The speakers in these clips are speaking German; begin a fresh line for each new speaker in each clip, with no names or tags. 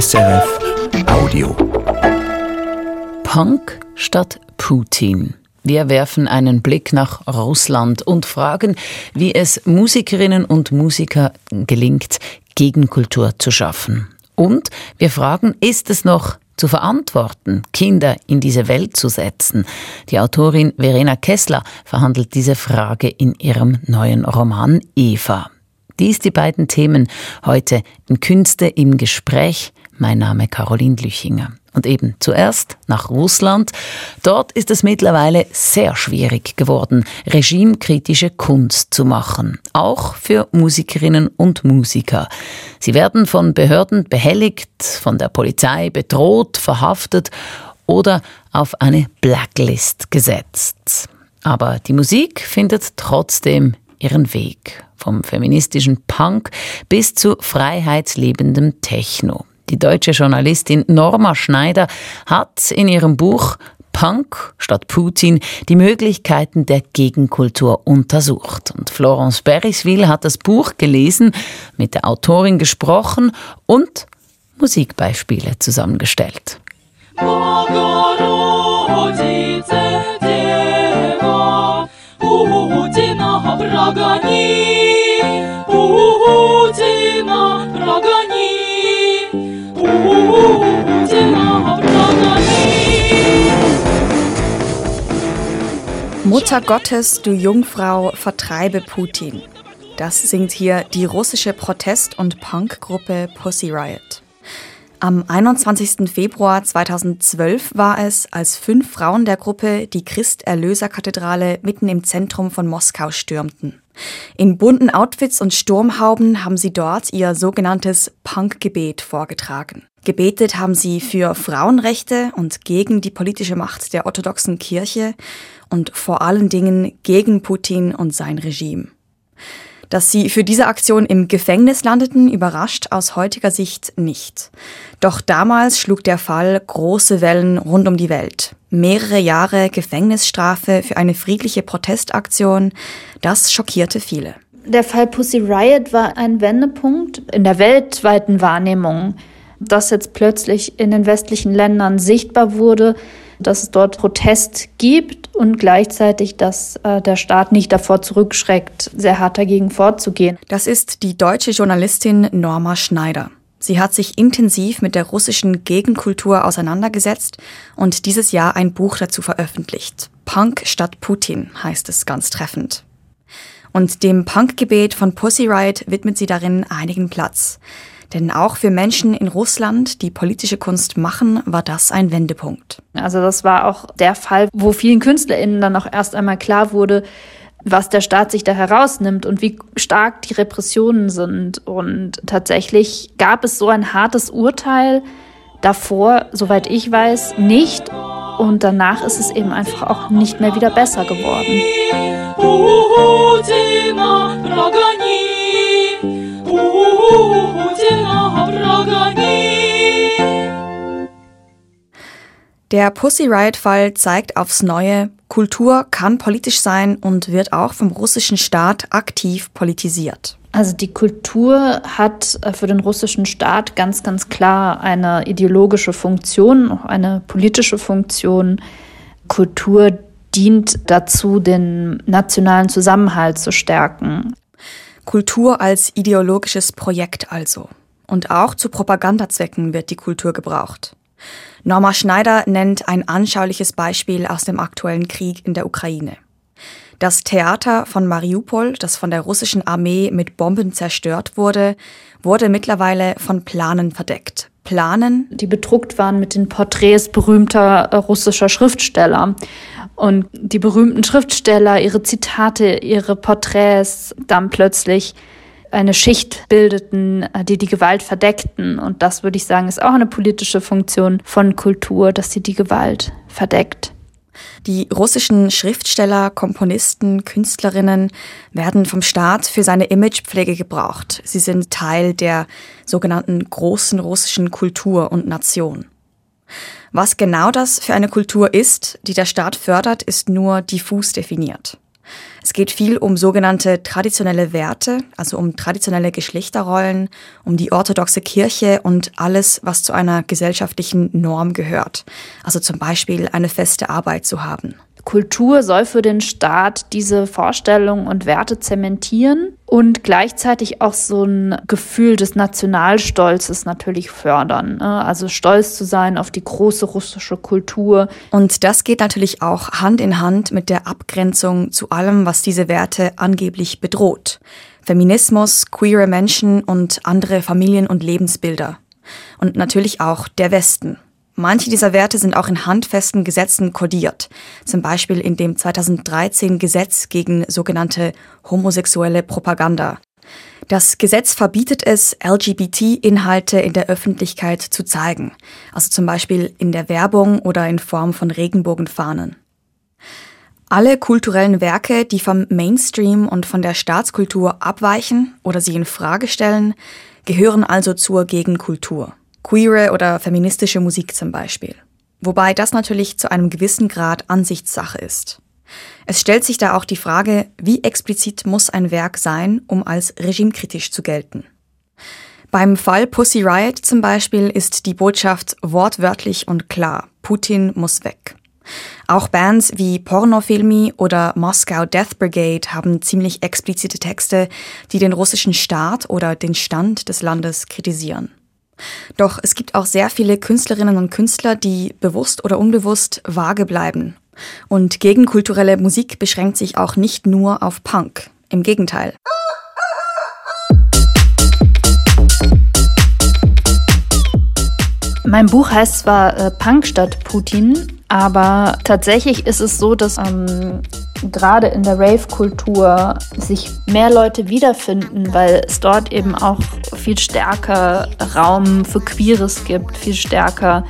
SRF Audio.
Punk statt Putin. Wir werfen einen Blick nach Russland und fragen, wie es Musikerinnen und Musiker gelingt, Gegenkultur zu schaffen. Und wir fragen, ist es noch zu verantworten, Kinder in diese Welt zu setzen? Die Autorin Verena Kessler verhandelt diese Frage in ihrem neuen Roman Eva. Dies die beiden Themen heute in Künste im Gespräch. Mein Name Caroline Lüchinger. Und eben zuerst nach Russland. Dort ist es mittlerweile sehr schwierig geworden, regimekritische Kunst zu machen. Auch für Musikerinnen und Musiker. Sie werden von Behörden behelligt, von der Polizei bedroht, verhaftet oder auf eine Blacklist gesetzt. Aber die Musik findet trotzdem ihren Weg. Vom feministischen Punk bis zu freiheitslebendem Techno. Die deutsche Journalistin Norma Schneider hat in ihrem Buch Punk statt Putin die Möglichkeiten der Gegenkultur untersucht. Und Florence Beriswil hat das Buch gelesen, mit der Autorin gesprochen und Musikbeispiele zusammengestellt.
Mutter Gottes, du Jungfrau, vertreibe Putin. Das singt hier die russische Protest- und Punkgruppe Pussy Riot. Am 21. Februar 2012 war es, als fünf Frauen der Gruppe die Christ-Erlöser-Kathedrale mitten im Zentrum von Moskau stürmten. In bunten Outfits und Sturmhauben haben sie dort ihr sogenanntes Punkgebet vorgetragen. Gebetet haben sie für Frauenrechte und gegen die politische Macht der orthodoxen Kirche und vor allen Dingen gegen Putin und sein Regime. Dass sie für diese Aktion im Gefängnis landeten, überrascht aus heutiger Sicht nicht. Doch damals schlug der Fall große Wellen rund um die Welt. Mehrere Jahre Gefängnisstrafe für eine friedliche Protestaktion, das schockierte viele.
Der Fall Pussy Riot war ein Wendepunkt in der weltweiten Wahrnehmung, dass jetzt plötzlich in den westlichen Ländern sichtbar wurde, dass es dort Protest gibt und gleichzeitig, dass äh, der Staat nicht davor zurückschreckt, sehr hart dagegen vorzugehen.
Das ist die deutsche Journalistin Norma Schneider. Sie hat sich intensiv mit der russischen Gegenkultur auseinandergesetzt und dieses Jahr ein Buch dazu veröffentlicht. Punk statt Putin heißt es ganz treffend. Und dem Punkgebet von Pussy Riot widmet sie darin einigen Platz. Denn auch für Menschen in Russland, die politische Kunst machen, war das ein Wendepunkt.
Also das war auch der Fall, wo vielen KünstlerInnen dann auch erst einmal klar wurde, was der Staat sich da herausnimmt und wie stark die Repressionen sind. Und tatsächlich gab es so ein hartes Urteil davor, soweit ich weiß, nicht. Und danach ist es eben einfach auch nicht mehr wieder besser geworden.
Der Pussy Riot-Fall zeigt aufs Neue, Kultur kann politisch sein und wird auch vom russischen Staat aktiv politisiert.
Also die Kultur hat äh, für den russischen Staat ganz, ganz klar eine ideologische Funktion, auch eine politische Funktion. Kultur dient dazu, den nationalen Zusammenhalt zu stärken.
Kultur als ideologisches Projekt also. Und auch zu Propagandazwecken wird die Kultur gebraucht. Norma Schneider nennt ein anschauliches Beispiel aus dem aktuellen Krieg in der Ukraine. Das Theater von Mariupol, das von der russischen Armee mit Bomben zerstört wurde, wurde mittlerweile von Planen verdeckt. Planen,
die bedruckt waren mit den Porträts berühmter äh, russischer Schriftsteller. Und die berühmten Schriftsteller, ihre Zitate, ihre Porträts dann plötzlich eine Schicht bildeten, äh, die die Gewalt verdeckten. Und das würde ich sagen, ist auch eine politische Funktion von Kultur, dass sie die Gewalt verdeckt.
Die russischen Schriftsteller, Komponisten, Künstlerinnen werden vom Staat für seine Imagepflege gebraucht. Sie sind Teil der sogenannten großen russischen Kultur und Nation. Was genau das für eine Kultur ist, die der Staat fördert, ist nur diffus definiert. Es geht viel um sogenannte traditionelle Werte, also um traditionelle Geschlechterrollen, um die orthodoxe Kirche und alles, was zu einer gesellschaftlichen Norm gehört. Also zum Beispiel eine feste Arbeit zu haben.
Kultur soll für den Staat diese Vorstellungen und Werte zementieren und gleichzeitig auch so ein Gefühl des Nationalstolzes natürlich fördern. Ne? Also stolz zu sein auf die große russische Kultur.
Und das geht natürlich auch Hand in Hand mit der Abgrenzung zu allem, was diese Werte angeblich bedroht. Feminismus, queere Menschen und andere Familien- und Lebensbilder. Und natürlich auch der Westen. Manche dieser Werte sind auch in handfesten Gesetzen kodiert, zum Beispiel in dem 2013 Gesetz gegen sogenannte homosexuelle Propaganda. Das Gesetz verbietet es, LGBT-Inhalte in der Öffentlichkeit zu zeigen, also zum Beispiel in der Werbung oder in Form von Regenbogenfahnen. Alle kulturellen Werke, die vom Mainstream und von der Staatskultur abweichen oder sie in Frage stellen, gehören also zur Gegenkultur queere oder feministische Musik zum Beispiel. Wobei das natürlich zu einem gewissen Grad Ansichtssache ist. Es stellt sich da auch die Frage, wie explizit muss ein Werk sein, um als regimekritisch zu gelten. Beim Fall Pussy Riot zum Beispiel ist die Botschaft wortwörtlich und klar, Putin muss weg. Auch Bands wie Pornofilmi oder Moscow Death Brigade haben ziemlich explizite Texte, die den russischen Staat oder den Stand des Landes kritisieren. Doch es gibt auch sehr viele Künstlerinnen und Künstler, die bewusst oder unbewusst vage bleiben. Und gegenkulturelle Musik beschränkt sich auch nicht nur auf Punk. Im Gegenteil.
Mein Buch heißt zwar äh, Punk statt Putin, aber tatsächlich ist es so, dass ähm, gerade in der Rave-Kultur sich mehr Leute wiederfinden, weil es dort eben auch viel stärker Raum für Queeres gibt, viel stärker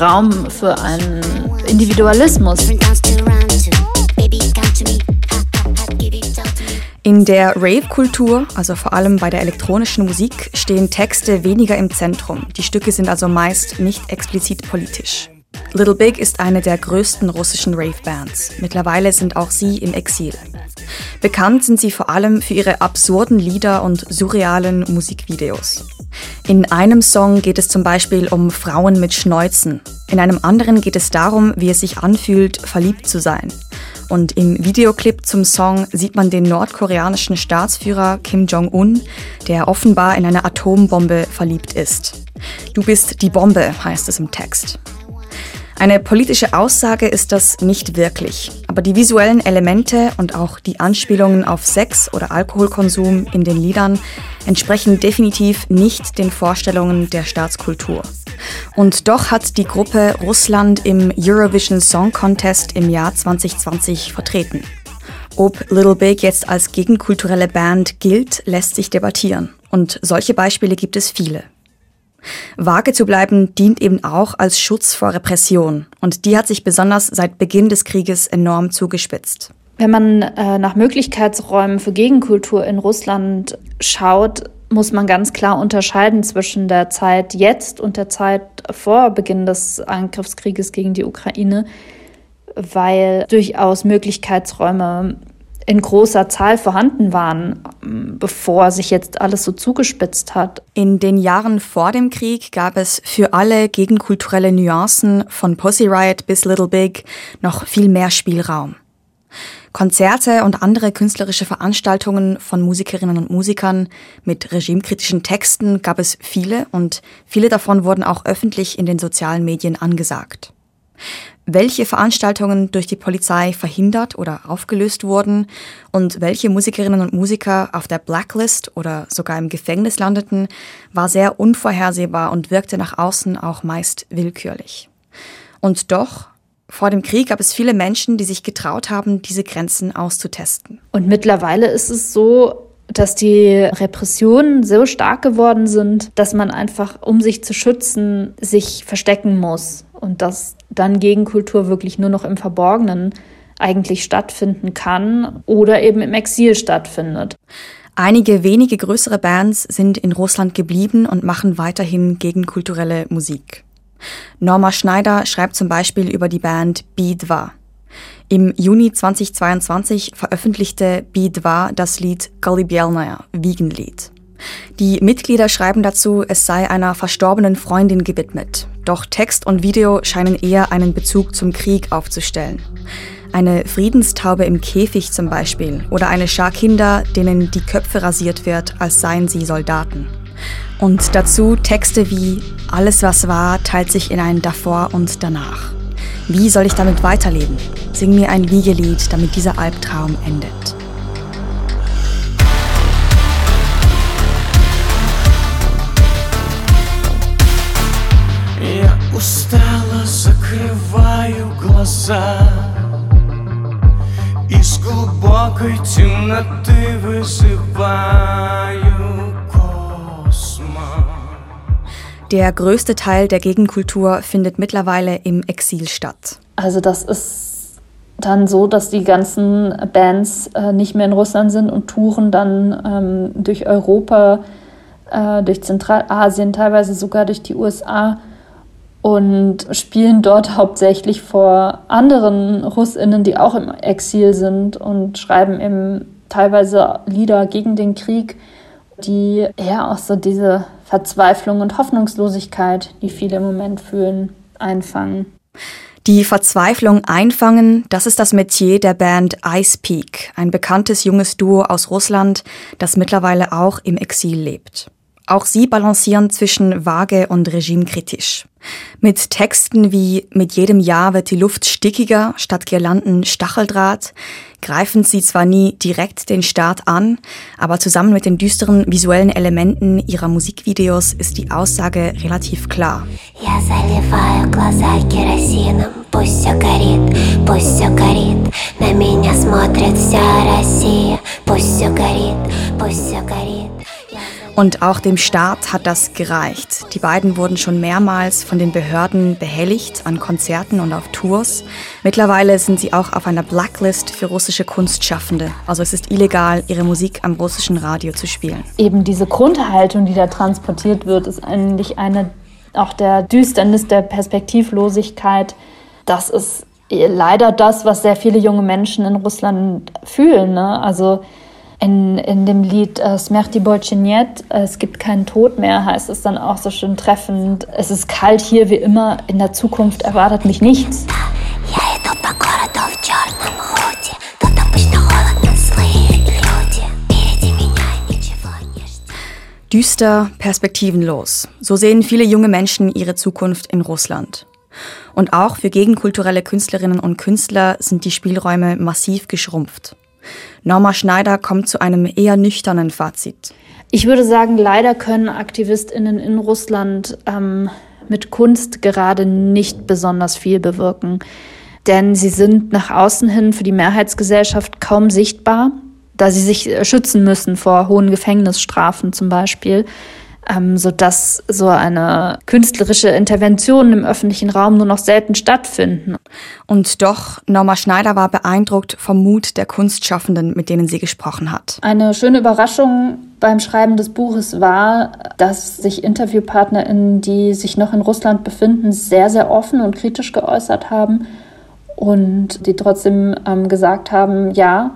Raum für einen Individualismus.
In der Rave-Kultur, also vor allem bei der elektronischen Musik, stehen Texte weniger im Zentrum. Die Stücke sind also meist nicht explizit politisch. Little Big ist eine der größten russischen Rave-Bands. Mittlerweile sind auch sie im Exil. Bekannt sind sie vor allem für ihre absurden Lieder und surrealen Musikvideos. In einem Song geht es zum Beispiel um Frauen mit Schnäuzen. In einem anderen geht es darum, wie es sich anfühlt, verliebt zu sein. Und im Videoclip zum Song sieht man den nordkoreanischen Staatsführer Kim Jong-un, der offenbar in eine Atombombe verliebt ist. Du bist die Bombe, heißt es im Text. Eine politische Aussage ist das nicht wirklich, aber die visuellen Elemente und auch die Anspielungen auf Sex oder Alkoholkonsum in den Liedern entsprechen definitiv nicht den Vorstellungen der Staatskultur. Und doch hat die Gruppe Russland im Eurovision Song Contest im Jahr 2020 vertreten. Ob Little Big jetzt als gegenkulturelle Band gilt, lässt sich debattieren. Und solche Beispiele gibt es viele. Vage zu bleiben dient eben auch als Schutz vor Repression. Und die hat sich besonders seit Beginn des Krieges enorm zugespitzt.
Wenn man äh, nach Möglichkeitsräumen für Gegenkultur in Russland schaut, muss man ganz klar unterscheiden zwischen der Zeit jetzt und der Zeit vor Beginn des Angriffskrieges gegen die Ukraine, weil durchaus Möglichkeitsräume in großer Zahl vorhanden waren, bevor sich jetzt alles so zugespitzt hat.
In den Jahren vor dem Krieg gab es für alle gegenkulturelle Nuancen von Pussy Riot bis Little Big noch viel mehr Spielraum. Konzerte und andere künstlerische Veranstaltungen von Musikerinnen und Musikern mit regimekritischen Texten gab es viele und viele davon wurden auch öffentlich in den sozialen Medien angesagt welche Veranstaltungen durch die Polizei verhindert oder aufgelöst wurden und welche Musikerinnen und Musiker auf der Blacklist oder sogar im Gefängnis landeten, war sehr unvorhersehbar und wirkte nach außen auch meist willkürlich. Und doch, vor dem Krieg gab es viele Menschen, die sich getraut haben, diese Grenzen auszutesten.
Und mittlerweile ist es so, dass die Repressionen so stark geworden sind, dass man einfach, um sich zu schützen, sich verstecken muss und dass dann Gegenkultur wirklich nur noch im Verborgenen eigentlich stattfinden kann oder eben im Exil stattfindet.
Einige wenige größere Bands sind in Russland geblieben und machen weiterhin gegenkulturelle Musik. Norma Schneider schreibt zum Beispiel über die Band Bidwa. Im Juni 2022 veröffentlichte Bidwa das Lied Galibielnaya, Wiegenlied. Die Mitglieder schreiben dazu, es sei einer verstorbenen Freundin gewidmet. Doch Text und Video scheinen eher einen Bezug zum Krieg aufzustellen. Eine Friedenstaube im Käfig zum Beispiel oder eine Schar Kinder, denen die Köpfe rasiert wird, als seien sie Soldaten. Und dazu Texte wie Alles was war teilt sich in ein Davor und Danach. Wie soll ich damit weiterleben? Sing mir ein Wiegelied, damit dieser Albtraum endet.
Я устало закрываю глаза Из глубокой темноты вызываю
Der größte Teil der Gegenkultur findet mittlerweile im Exil statt.
Also das ist dann so, dass die ganzen Bands äh, nicht mehr in Russland sind und touren dann ähm, durch Europa, äh, durch Zentralasien, teilweise sogar durch die USA und spielen dort hauptsächlich vor anderen Russinnen, die auch im Exil sind und schreiben eben teilweise Lieder gegen den Krieg, die eher auch so diese Verzweiflung und Hoffnungslosigkeit, die viele im Moment fühlen, einfangen.
Die Verzweiflung einfangen, das ist das Metier der Band Ice Peak, ein bekanntes junges Duo aus Russland, das mittlerweile auch im Exil lebt. Auch sie balancieren zwischen vage und regimekritisch. Mit Texten wie Mit jedem Jahr wird die Luft stickiger statt Girlanden Stacheldraht greifen sie zwar nie direkt den Staat an, aber zusammen mit den düsteren visuellen Elementen ihrer Musikvideos ist die Aussage relativ klar.
Я заливаю глаза керосином, пусть все горит, пусть все горит. На меня смотрит вся Россия, пусть все горит, пусть все горит.
und auch dem Staat hat das gereicht. Die beiden wurden schon mehrmals von den Behörden behelligt an Konzerten und auf Tours. Mittlerweile sind sie auch auf einer Blacklist für russische Kunstschaffende. Also es ist illegal, ihre Musik am russischen Radio zu spielen.
Eben diese Grundhaltung, die da transportiert wird, ist eigentlich eine auch der Düsternis der Perspektivlosigkeit. Das ist leider das, was sehr viele junge Menschen in Russland fühlen. Ne? Also in, in dem Lied äh, Smerti Bolchenet, äh, es gibt keinen Tod mehr, heißt es dann auch so schön treffend. Es ist kalt hier wie immer, in der Zukunft erwartet mich nichts.
Düster, perspektivenlos. So sehen viele junge Menschen ihre Zukunft in Russland. Und auch für gegenkulturelle Künstlerinnen und Künstler sind die Spielräume massiv geschrumpft. Norma Schneider kommt zu einem eher nüchternen Fazit.
Ich würde sagen, leider können AktivistInnen in Russland ähm, mit Kunst gerade nicht besonders viel bewirken. Denn sie sind nach außen hin für die Mehrheitsgesellschaft kaum sichtbar, da sie sich schützen müssen vor hohen Gefängnisstrafen zum Beispiel ähm, sodass so eine künstlerische Intervention im öffentlichen Raum nur noch selten stattfinden.
Und doch, Norma Schneider war beeindruckt vom Mut der Kunstschaffenden, mit denen sie gesprochen hat.
Eine schöne Überraschung beim Schreiben des Buches war, dass sich InterviewpartnerInnen, die sich noch in Russland befinden, sehr, sehr offen und kritisch geäußert haben und die trotzdem ähm, gesagt haben, ja,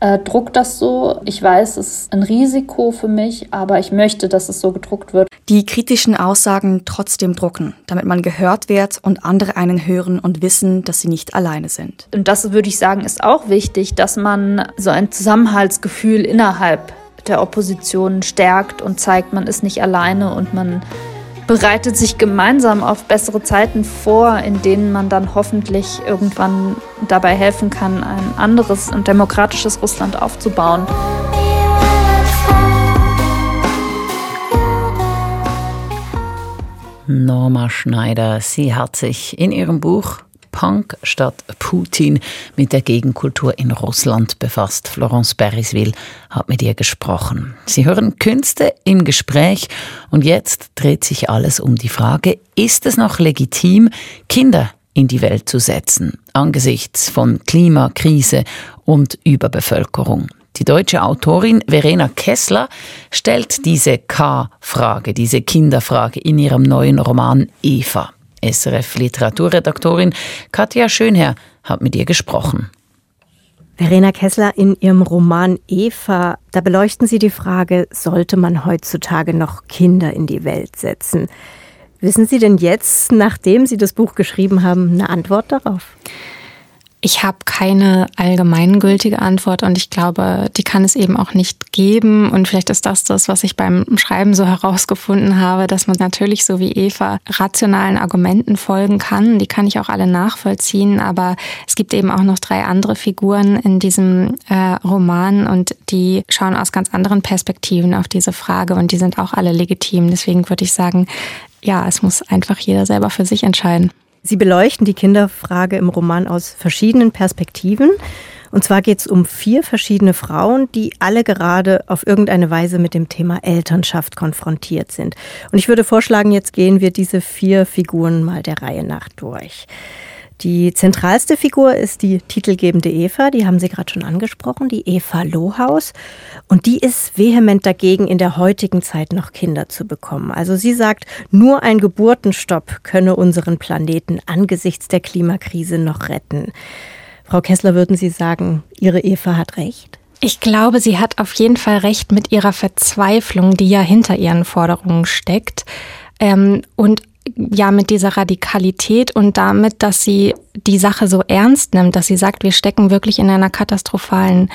äh, druckt das so. Ich weiß, es ist ein Risiko für mich, aber ich möchte, dass es so gedruckt wird.
Die kritischen Aussagen trotzdem drucken, damit man gehört wird und andere einen hören und wissen, dass sie nicht alleine sind.
Und das würde ich sagen, ist auch wichtig, dass man so ein Zusammenhaltsgefühl innerhalb der Opposition stärkt und zeigt, man ist nicht alleine und man bereitet sich gemeinsam auf bessere Zeiten vor, in denen man dann hoffentlich irgendwann dabei helfen kann, ein anderes und demokratisches Russland aufzubauen.
Norma Schneider, sie hat sich in ihrem Buch Punk statt Putin mit der Gegenkultur in Russland befasst. Florence Beriswil hat mit ihr gesprochen. Sie hören Künste im Gespräch und jetzt dreht sich alles um die Frage, ist es noch legitim, Kinder in die Welt zu setzen, angesichts von Klimakrise und Überbevölkerung? Die deutsche Autorin Verena Kessler stellt diese K-Frage, diese Kinderfrage in ihrem neuen Roman Eva. SRF Literaturredaktorin Katja Schönherr hat mit ihr gesprochen.
Verena Kessler, in Ihrem Roman Eva, da beleuchten Sie die Frage, sollte man heutzutage noch Kinder in die Welt setzen? Wissen Sie denn jetzt, nachdem Sie das Buch geschrieben haben, eine Antwort darauf?
Ich habe keine allgemeingültige Antwort und ich glaube, die kann es eben auch nicht geben. Und vielleicht ist das das, was ich beim Schreiben so herausgefunden habe, dass man natürlich so wie Eva rationalen Argumenten folgen kann. Die kann ich auch alle nachvollziehen. Aber es gibt eben auch noch drei andere Figuren in diesem äh, Roman und die schauen aus ganz anderen Perspektiven auf diese Frage und die sind auch alle legitim. Deswegen würde ich sagen, ja, es muss einfach jeder selber für sich entscheiden.
Sie beleuchten die Kinderfrage im Roman aus verschiedenen Perspektiven. Und zwar geht es um vier verschiedene Frauen, die alle gerade auf irgendeine Weise mit dem Thema Elternschaft konfrontiert sind. Und ich würde vorschlagen, jetzt gehen wir diese vier Figuren mal der Reihe nach durch. Die zentralste Figur ist die titelgebende Eva, die haben Sie gerade schon angesprochen, die Eva Lohaus. Und die ist vehement dagegen, in der heutigen Zeit noch Kinder zu bekommen. Also sie sagt, nur ein Geburtenstopp könne unseren Planeten angesichts der Klimakrise noch retten. Frau Kessler, würden Sie sagen, Ihre Eva hat recht?
Ich glaube, sie hat auf jeden Fall recht mit ihrer Verzweiflung, die ja hinter ihren Forderungen steckt. Ähm, und ja mit dieser Radikalität und damit, dass sie die Sache so ernst nimmt, dass sie sagt, wir stecken wirklich in einer katastrophalen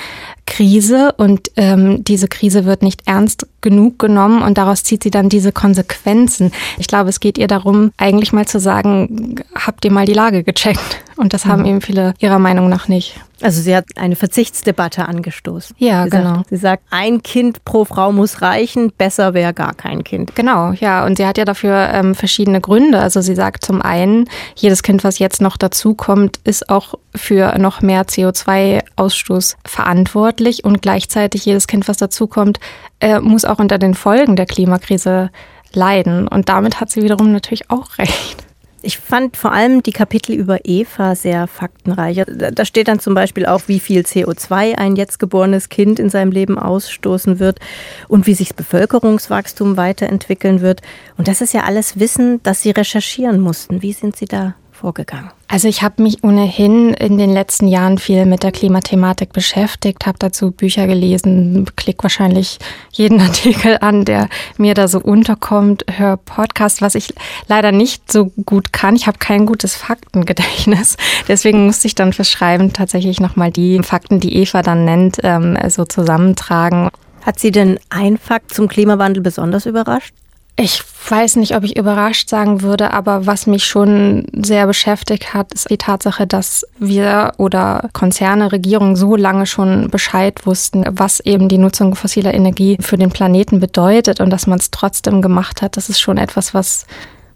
Krise und ähm, diese Krise wird nicht ernst genug genommen und daraus zieht sie dann diese Konsequenzen. Ich glaube, es geht ihr darum, eigentlich mal zu sagen, habt ihr mal die Lage gecheckt? Und das haben mhm. eben viele ihrer Meinung nach nicht.
Also sie hat eine Verzichtsdebatte angestoßen.
Ja,
sie
genau.
Sagt, sie sagt, ein Kind pro Frau muss reichen, besser wäre gar kein Kind.
Genau, ja. Und sie hat ja dafür ähm, verschiedene Gründe. Also sie sagt zum einen, jedes Kind, was jetzt noch dazukommt, ist auch für noch mehr CO2-Ausstoß verantwortlich. Und gleichzeitig jedes Kind, was dazukommt, äh, muss auch unter den Folgen der Klimakrise leiden. Und damit hat sie wiederum natürlich auch recht.
Ich fand vor allem die Kapitel über Eva sehr faktenreich. Da steht dann zum Beispiel auch, wie viel CO2 ein jetzt geborenes Kind in seinem Leben ausstoßen wird und wie sich das Bevölkerungswachstum weiterentwickeln wird. Und das ist ja alles Wissen, das Sie recherchieren mussten. Wie sind Sie da vorgegangen?
Also ich habe mich ohnehin in den letzten Jahren viel mit der Klimathematik beschäftigt, habe dazu Bücher gelesen, klick wahrscheinlich jeden Artikel an, der mir da so unterkommt, höre Podcast, was ich leider nicht so gut kann. Ich habe kein gutes Faktengedächtnis. Deswegen musste ich dann fürs Schreiben tatsächlich nochmal die Fakten, die Eva dann nennt, ähm, so zusammentragen.
Hat Sie denn ein Fakt zum Klimawandel besonders überrascht?
Ich weiß nicht, ob ich überrascht sagen würde, aber was mich schon sehr beschäftigt hat, ist die Tatsache, dass wir oder Konzerne, Regierungen so lange schon Bescheid wussten, was eben die Nutzung fossiler Energie für den Planeten bedeutet und dass man es trotzdem gemacht hat. Das ist schon etwas, was,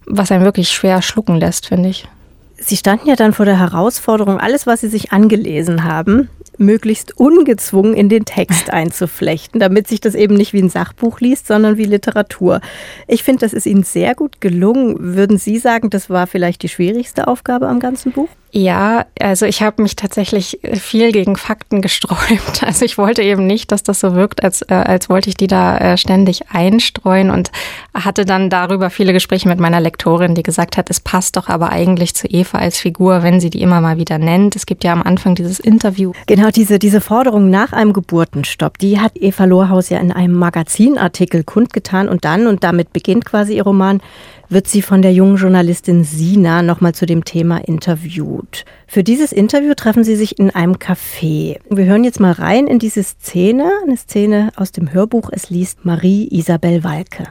was einen wirklich schwer schlucken lässt, finde ich.
Sie standen ja dann vor der Herausforderung, alles, was Sie sich angelesen haben, möglichst ungezwungen in den Text einzuflechten, damit sich das eben nicht wie ein Sachbuch liest, sondern wie Literatur. Ich finde, das ist Ihnen sehr gut gelungen. Würden Sie sagen, das war vielleicht die schwierigste Aufgabe am ganzen Buch?
Ja, also ich habe mich tatsächlich viel gegen Fakten gesträubt. Also ich wollte eben nicht, dass das so wirkt, als, äh, als wollte ich die da äh, ständig einstreuen und hatte dann darüber viele Gespräche mit meiner Lektorin, die gesagt hat, es passt doch aber eigentlich zu Eva als Figur, wenn sie die immer mal wieder nennt. Es gibt ja am Anfang dieses Interview.
Genau, diese, diese Forderung nach einem Geburtenstopp, die hat Eva Lohrhaus ja in einem Magazinartikel kundgetan und dann, und damit beginnt quasi ihr Roman, wird sie von der jungen Journalistin Sina nochmal zu dem Thema interviewt. Für dieses Interview treffen sie sich in einem Café. Wir hören jetzt mal rein in diese Szene, eine Szene aus dem Hörbuch. Es liest Marie Isabel Walke.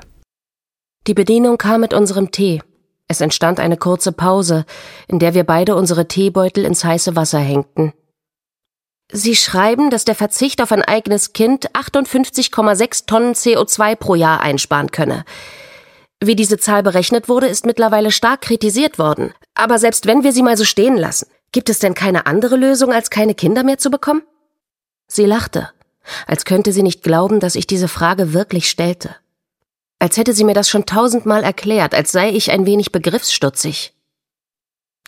Die Bedienung kam mit unserem Tee. Es entstand eine kurze Pause, in der wir beide unsere Teebeutel ins heiße Wasser hängten. Sie schreiben, dass der Verzicht auf ein eigenes Kind 58,6 Tonnen CO2 pro Jahr einsparen könne. Wie diese Zahl berechnet wurde, ist mittlerweile stark kritisiert worden. Aber selbst wenn wir sie mal so stehen lassen, gibt es denn keine andere Lösung, als keine Kinder mehr zu bekommen? Sie lachte, als könnte sie nicht glauben, dass ich diese Frage wirklich stellte. Als hätte sie mir das schon tausendmal erklärt, als sei ich ein wenig begriffsstutzig.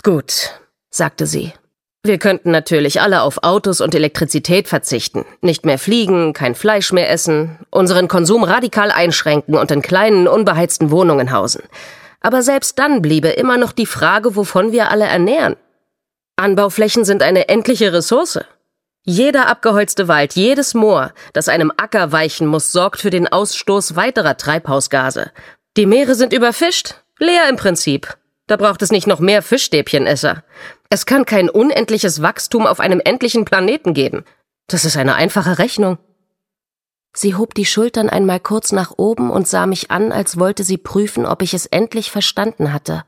Gut, sagte sie wir könnten natürlich alle auf Autos und Elektrizität verzichten, nicht mehr fliegen, kein Fleisch mehr essen, unseren Konsum radikal einschränken und in kleinen, unbeheizten Wohnungen hausen. Aber selbst dann bliebe immer noch die Frage, wovon wir alle ernähren. Anbauflächen sind eine endliche Ressource. Jeder abgeholzte Wald, jedes Moor, das einem Acker weichen muss, sorgt für den Ausstoß weiterer Treibhausgase. Die Meere sind überfischt, leer im Prinzip. Da braucht es nicht noch mehr Fischstäbchenesser. Es kann kein unendliches Wachstum auf einem endlichen Planeten geben. Das ist eine einfache Rechnung. Sie hob die Schultern einmal kurz nach oben und sah mich an, als wollte sie prüfen, ob ich es endlich verstanden hatte.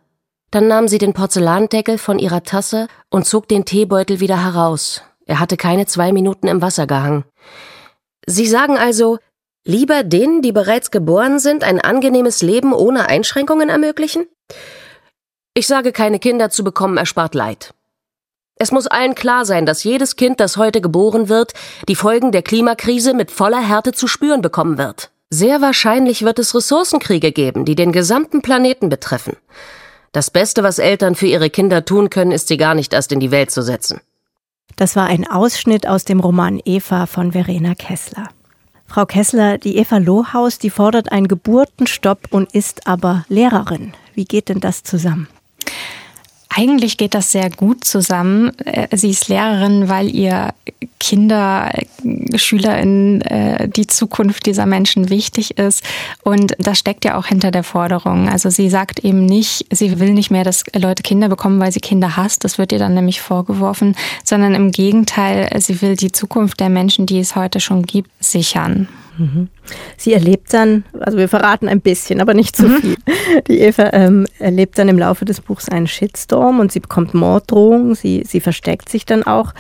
Dann nahm sie den Porzellandeckel von ihrer Tasse und zog den Teebeutel wieder heraus. Er hatte keine zwei Minuten im Wasser gehangen. Sie sagen also, lieber denen, die bereits geboren sind, ein angenehmes Leben ohne Einschränkungen ermöglichen? Ich sage, keine Kinder zu bekommen erspart Leid. Es muss allen klar sein, dass jedes Kind, das heute geboren wird, die Folgen der Klimakrise mit voller Härte zu spüren bekommen wird. Sehr wahrscheinlich wird es Ressourcenkriege geben, die den gesamten Planeten betreffen. Das Beste, was Eltern für ihre Kinder tun können, ist sie gar nicht erst in die Welt zu setzen.
Das war ein Ausschnitt aus dem Roman Eva von Verena Kessler. Frau Kessler, die Eva Lohaus, die fordert einen Geburtenstopp und ist aber Lehrerin. Wie geht denn das zusammen?
Eigentlich geht das sehr gut zusammen. Äh, sie ist Lehrerin, weil ihr Kinder, SchülerInnen, äh, die Zukunft dieser Menschen wichtig ist. Und das steckt ja auch hinter der Forderung. Also sie sagt eben nicht, sie will nicht mehr, dass Leute Kinder bekommen, weil sie Kinder hasst. Das wird ihr dann nämlich vorgeworfen. Sondern im Gegenteil, sie will die Zukunft der Menschen, die es heute schon gibt, sichern.
Sie erlebt dann, also wir verraten ein bisschen, aber nicht zu mhm. viel. Die Eva ähm, erlebt dann im Laufe des Buchs einen Shitstorm und sie bekommt Morddrohungen, sie, sie versteckt sich dann auch.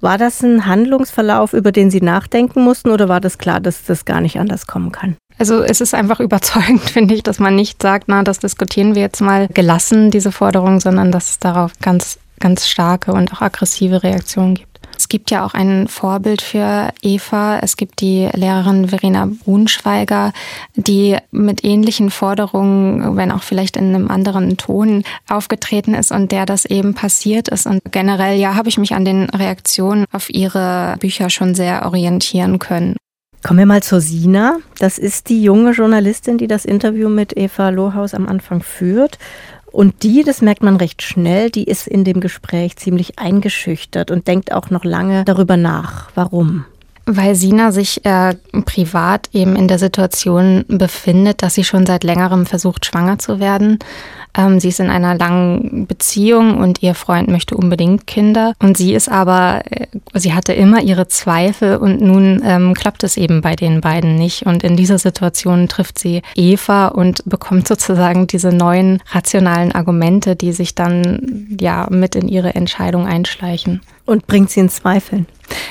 War das ein Handlungsverlauf, über den Sie nachdenken mussten oder war das klar, dass das gar nicht anders kommen kann?
Also es ist einfach überzeugend, finde ich, dass man nicht sagt, na, das diskutieren wir jetzt mal gelassen, diese Forderung, sondern dass es darauf ganz, ganz starke und auch aggressive Reaktionen gibt. Es gibt ja auch ein Vorbild für Eva. Es gibt die Lehrerin Verena Brunschweiger, die mit ähnlichen Forderungen, wenn auch vielleicht in einem anderen Ton, aufgetreten ist und der das eben passiert ist. Und generell, ja, habe ich mich an den Reaktionen auf ihre Bücher schon sehr orientieren können.
Kommen wir mal zur Sina. Das ist die junge Journalistin, die das Interview mit Eva Lohaus am Anfang führt. Und die, das merkt man recht schnell, die ist in dem Gespräch ziemlich eingeschüchtert und denkt auch noch lange darüber nach. Warum?
Weil Sina sich äh, privat eben in der Situation befindet, dass sie schon seit längerem versucht, schwanger zu werden ähm, sie ist in einer langen Beziehung und ihr Freund möchte unbedingt Kinder. Und sie ist aber, äh, sie hatte immer ihre Zweifel und nun ähm, klappt es eben bei den beiden nicht. Und in dieser Situation trifft sie Eva und bekommt sozusagen diese neuen rationalen Argumente, die sich dann ja mit in ihre Entscheidung einschleichen.
Und bringt sie in Zweifeln.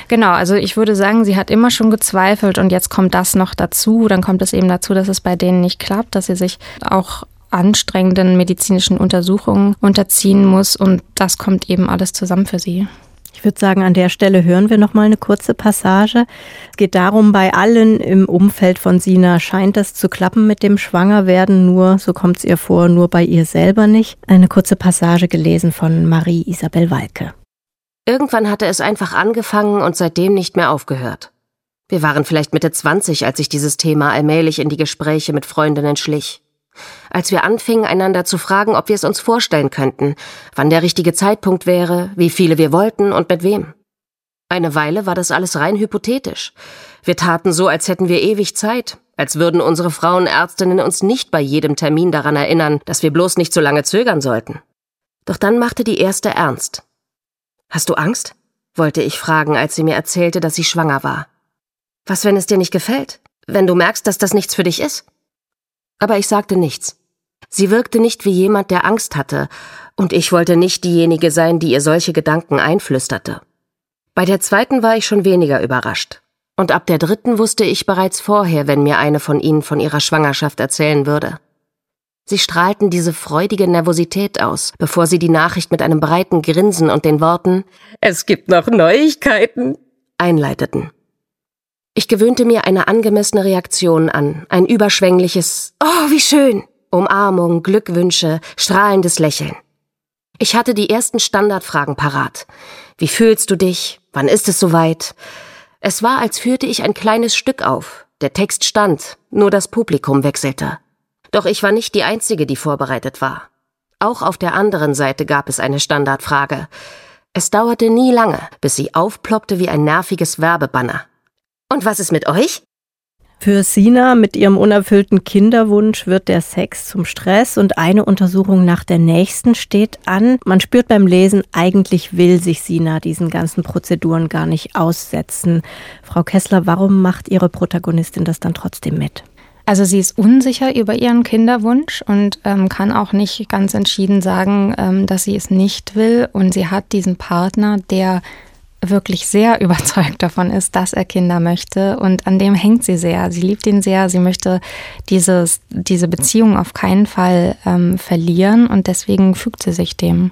Genau, also ich würde sagen, sie hat immer schon gezweifelt und jetzt kommt das noch dazu. Dann kommt es eben dazu, dass es bei denen nicht klappt, dass sie sich auch anstrengenden medizinischen Untersuchungen unterziehen muss und das kommt eben alles zusammen für sie.
Ich würde sagen, an der Stelle hören wir noch mal eine kurze Passage. Es geht darum, bei allen im Umfeld von Sina scheint das zu klappen mit dem Schwangerwerden, nur, so kommt es ihr vor, nur bei ihr selber nicht. Eine kurze Passage gelesen von Marie Isabel Walke.
Irgendwann hatte es einfach angefangen und seitdem nicht mehr aufgehört. Wir waren vielleicht Mitte 20, als sich dieses Thema allmählich in die Gespräche mit Freundinnen schlich. Als wir anfingen, einander zu fragen, ob wir es uns vorstellen könnten, wann der richtige Zeitpunkt wäre, wie viele wir wollten und mit wem. Eine Weile war das alles rein hypothetisch. Wir taten so, als hätten wir ewig Zeit, als würden unsere Frauenärztinnen uns nicht bei jedem Termin daran erinnern, dass wir bloß nicht so lange zögern sollten. Doch dann machte die erste ernst. Hast du Angst? wollte ich fragen, als sie mir erzählte, dass sie schwanger war. Was, wenn es dir nicht gefällt? Wenn du merkst, dass das nichts für dich ist? Aber ich sagte nichts. Sie wirkte nicht wie jemand, der Angst hatte, und ich wollte nicht diejenige sein, die ihr solche Gedanken einflüsterte. Bei der zweiten war ich schon weniger überrascht. Und ab der dritten wusste ich bereits vorher, wenn mir eine von ihnen von ihrer Schwangerschaft erzählen würde. Sie strahlten diese freudige Nervosität aus, bevor sie die Nachricht mit einem breiten Grinsen und den Worten Es gibt noch Neuigkeiten einleiteten. Ich gewöhnte mir eine angemessene Reaktion an, ein überschwängliches Oh, wie schön, Umarmung, Glückwünsche, strahlendes Lächeln. Ich hatte die ersten Standardfragen parat. Wie fühlst du dich? Wann ist es soweit? Es war, als führte ich ein kleines Stück auf. Der Text stand, nur das Publikum wechselte. Doch ich war nicht die Einzige, die vorbereitet war. Auch auf der anderen Seite gab es eine Standardfrage. Es dauerte nie lange, bis sie aufploppte wie ein nerviges Werbebanner. Und was ist mit euch?
Für Sina mit ihrem unerfüllten Kinderwunsch wird der Sex zum Stress und eine Untersuchung nach der nächsten steht an. Man spürt beim Lesen, eigentlich will sich Sina diesen ganzen Prozeduren gar nicht aussetzen. Frau Kessler, warum macht Ihre Protagonistin das dann trotzdem mit?
Also sie ist unsicher über ihren Kinderwunsch und ähm, kann auch nicht ganz entschieden sagen, ähm, dass sie es nicht will. Und sie hat diesen Partner, der wirklich sehr überzeugt davon ist, dass er Kinder möchte und an dem hängt sie sehr. Sie liebt ihn sehr, sie möchte dieses, diese Beziehung auf keinen Fall ähm, verlieren und deswegen fügt sie sich dem.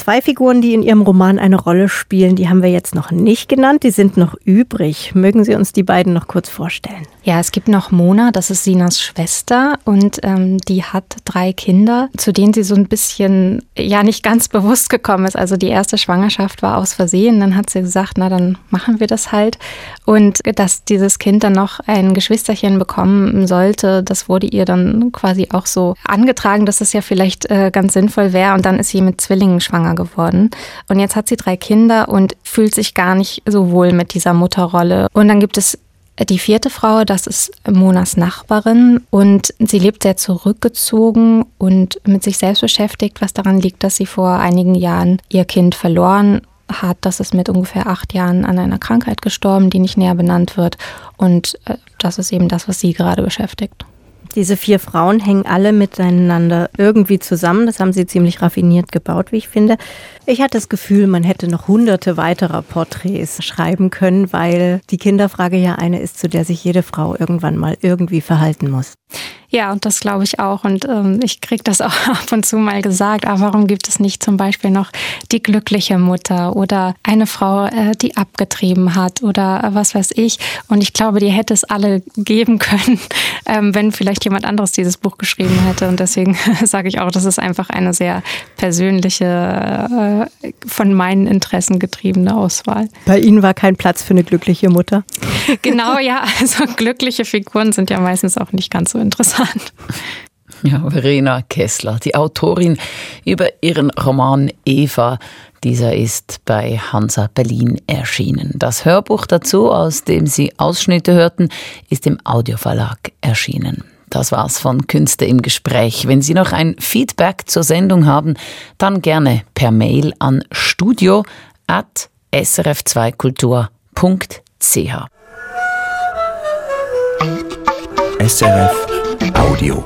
Zwei Figuren, die in Ihrem Roman eine Rolle spielen, die haben wir jetzt noch nicht genannt, die sind noch übrig. Mögen Sie uns die beiden noch kurz vorstellen?
Ja, es gibt noch Mona, das ist Sinas Schwester und ähm, die hat drei Kinder, zu denen sie so ein bisschen, ja, nicht ganz bewusst gekommen ist. Also die erste Schwangerschaft war aus Versehen, dann hat sie gesagt, na dann machen wir das halt. Und dass dieses Kind dann noch ein Geschwisterchen bekommen sollte, das wurde ihr dann quasi auch so angetragen, dass es ja vielleicht äh, ganz sinnvoll wäre. Und dann ist sie mit Zwillingen schwanger geworden. Und jetzt hat sie drei Kinder und fühlt sich gar nicht so wohl mit dieser Mutterrolle. Und dann gibt es die vierte Frau, das ist Monas Nachbarin und sie lebt sehr zurückgezogen und mit sich selbst beschäftigt, was daran liegt, dass sie vor einigen Jahren ihr Kind verloren hat. Das ist mit ungefähr acht Jahren an einer Krankheit gestorben, die nicht näher benannt wird. Und äh, das ist eben das, was sie gerade beschäftigt.
Diese vier Frauen hängen alle miteinander irgendwie zusammen. Das haben sie ziemlich raffiniert gebaut, wie ich finde. Ich hatte das Gefühl, man hätte noch hunderte weiterer Porträts schreiben können, weil die Kinderfrage ja eine ist, zu der sich jede Frau irgendwann mal irgendwie verhalten muss.
Ja, und das glaube ich auch. Und ähm, ich kriege das auch ab und zu mal gesagt. Aber warum gibt es nicht zum Beispiel noch die glückliche Mutter oder eine Frau, äh, die abgetrieben hat oder äh, was weiß ich? Und ich glaube, die hätte es alle geben können, ähm, wenn vielleicht jemand anderes dieses Buch geschrieben hätte. Und deswegen sage ich auch, das ist einfach eine sehr persönliche, äh, von meinen Interessen getriebene Auswahl.
Bei Ihnen war kein Platz für eine glückliche Mutter?
Genau, ja. Also glückliche Figuren sind ja meistens auch nicht ganz so interessant interessant.
Ja, Verena Kessler, die Autorin über ihren Roman Eva. Dieser ist bei Hansa Berlin erschienen. Das Hörbuch dazu, aus dem Sie Ausschnitte hörten, ist im Audioverlag erschienen. Das war's von Künste im Gespräch. Wenn Sie noch ein Feedback zur Sendung haben, dann gerne per Mail an studio@srf2kultur.ch.
SRF Audio.